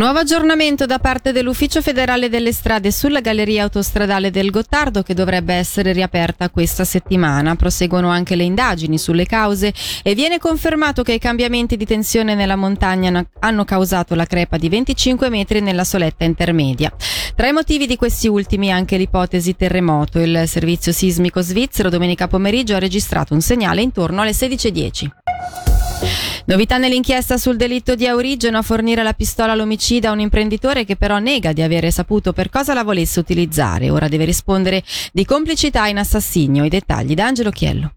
Nuovo aggiornamento da parte dell'Ufficio federale delle strade sulla galleria autostradale del Gottardo che dovrebbe essere riaperta questa settimana. Proseguono anche le indagini sulle cause e viene confermato che i cambiamenti di tensione nella montagna hanno causato la crepa di 25 metri nella soletta intermedia. Tra i motivi di questi ultimi anche l'ipotesi terremoto. Il servizio sismico svizzero domenica pomeriggio ha registrato un segnale intorno alle 16.10. Novità nell'inchiesta sul delitto di Aurigeno a fornire la pistola all'omicida a un imprenditore che però nega di avere saputo per cosa la volesse utilizzare. Ora deve rispondere di complicità in assassinio. I dettagli da Angelo Chiello.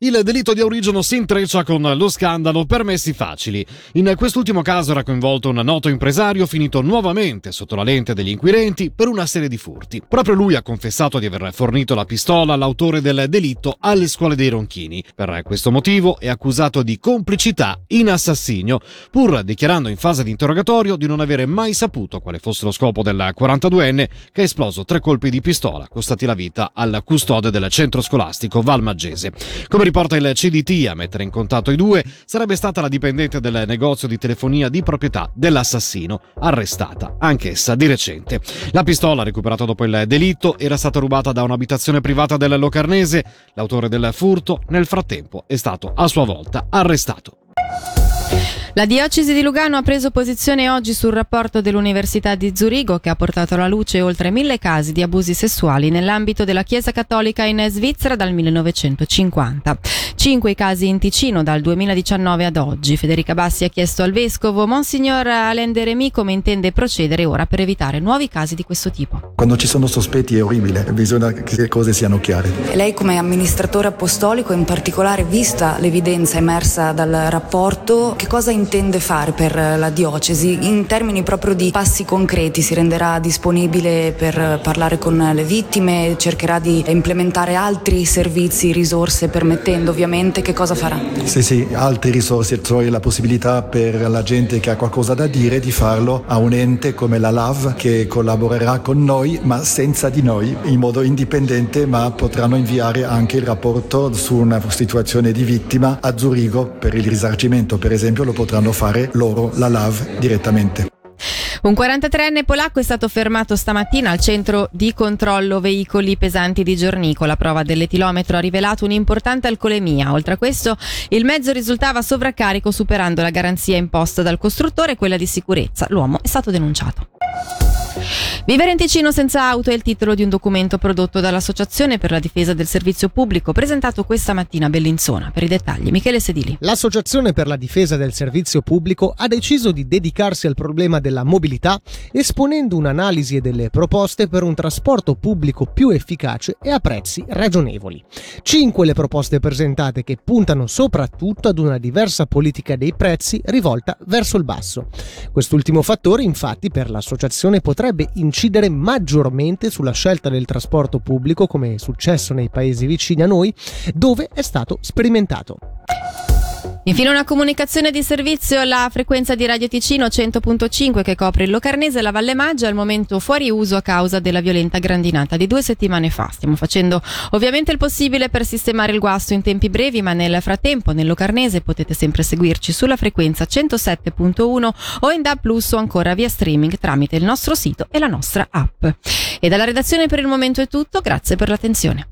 Il delitto di origine si intreccia con lo scandalo permessi facili. In quest'ultimo caso era coinvolto un noto impresario finito nuovamente sotto la lente degli inquirenti per una serie di furti. Proprio lui ha confessato di aver fornito la pistola all'autore del delitto alle scuole dei Ronchini. Per questo motivo è accusato di complicità in assassinio, pur dichiarando in fase di interrogatorio di non avere mai saputo quale fosse lo scopo del 42enne che ha esploso tre colpi di pistola, costati la vita al custode del centro scolastico Valmaggese. Come riporta il CDT a mettere in contatto i due sarebbe stata la dipendente del negozio di telefonia di proprietà dell'assassino, arrestata anch'essa di recente. La pistola recuperata dopo il delitto era stata rubata da un'abitazione privata del Locarnese. L'autore del furto nel frattempo è stato a sua volta arrestato. La diocesi di Lugano ha preso posizione oggi sul rapporto dell'Università di Zurigo che ha portato alla luce oltre mille casi di abusi sessuali nell'ambito della Chiesa Cattolica in Svizzera dal 1950. Cinque i casi in Ticino dal 2019 ad oggi. Federica Bassi ha chiesto al vescovo Monsignor Alain Deremi come intende procedere ora per evitare nuovi casi di questo tipo. Quando ci sono sospetti è orribile, bisogna che le cose siano chiare. Lei come amministratore apostolico, in particolare vista l'evidenza emersa dal rapporto, che cosa intende fare per la diocesi in termini proprio di passi concreti? Si renderà disponibile per parlare con le vittime? Cercherà di implementare altri servizi, risorse permettendo ovviamente? Che cosa farà? Sì, sì, altre risorse, cioè la possibilità per la gente che ha qualcosa da dire di farlo a un ente come la LAV che collaborerà con noi ma senza di noi in modo indipendente ma potranno inviare anche il rapporto su una situazione di vittima a Zurigo per il risarcimento per esempio lo potranno potranno fare loro la LAV direttamente. Un 43enne polacco è stato fermato stamattina al centro di controllo veicoli pesanti di Giornico. La prova dell'etilometro ha rivelato un'importante alcolemia. Oltre a questo, il mezzo risultava sovraccarico superando la garanzia imposta dal costruttore e quella di sicurezza. L'uomo è stato denunciato. Vivere in Ticino senza auto è il titolo di un documento prodotto dall'Associazione per la difesa del servizio pubblico presentato questa mattina a Bellinzona. Per i dettagli, Michele Sedili. L'Associazione per la difesa del servizio pubblico ha deciso di dedicarsi al problema della mobilità esponendo un'analisi e delle proposte per un trasporto pubblico più efficace e a prezzi ragionevoli. Cinque le proposte presentate che puntano soprattutto ad una diversa politica dei prezzi rivolta verso il basso. Quest'ultimo fattore, infatti, per l'associazione potrebbe incidere incidere maggiormente sulla scelta del trasporto pubblico come è successo nei paesi vicini a noi dove è stato sperimentato. Infine una comunicazione di servizio, la frequenza di Radio Ticino 100.5 che copre il Locarnese e la Valle Maggia al momento fuori uso a causa della violenta grandinata di due settimane fa. Stiamo facendo ovviamente il possibile per sistemare il guasto in tempi brevi, ma nel frattempo nel Locarnese potete sempre seguirci sulla frequenza 107.1 o in DAB Plus o ancora via streaming tramite il nostro sito e la nostra app. E dalla redazione per il momento è tutto, grazie per l'attenzione.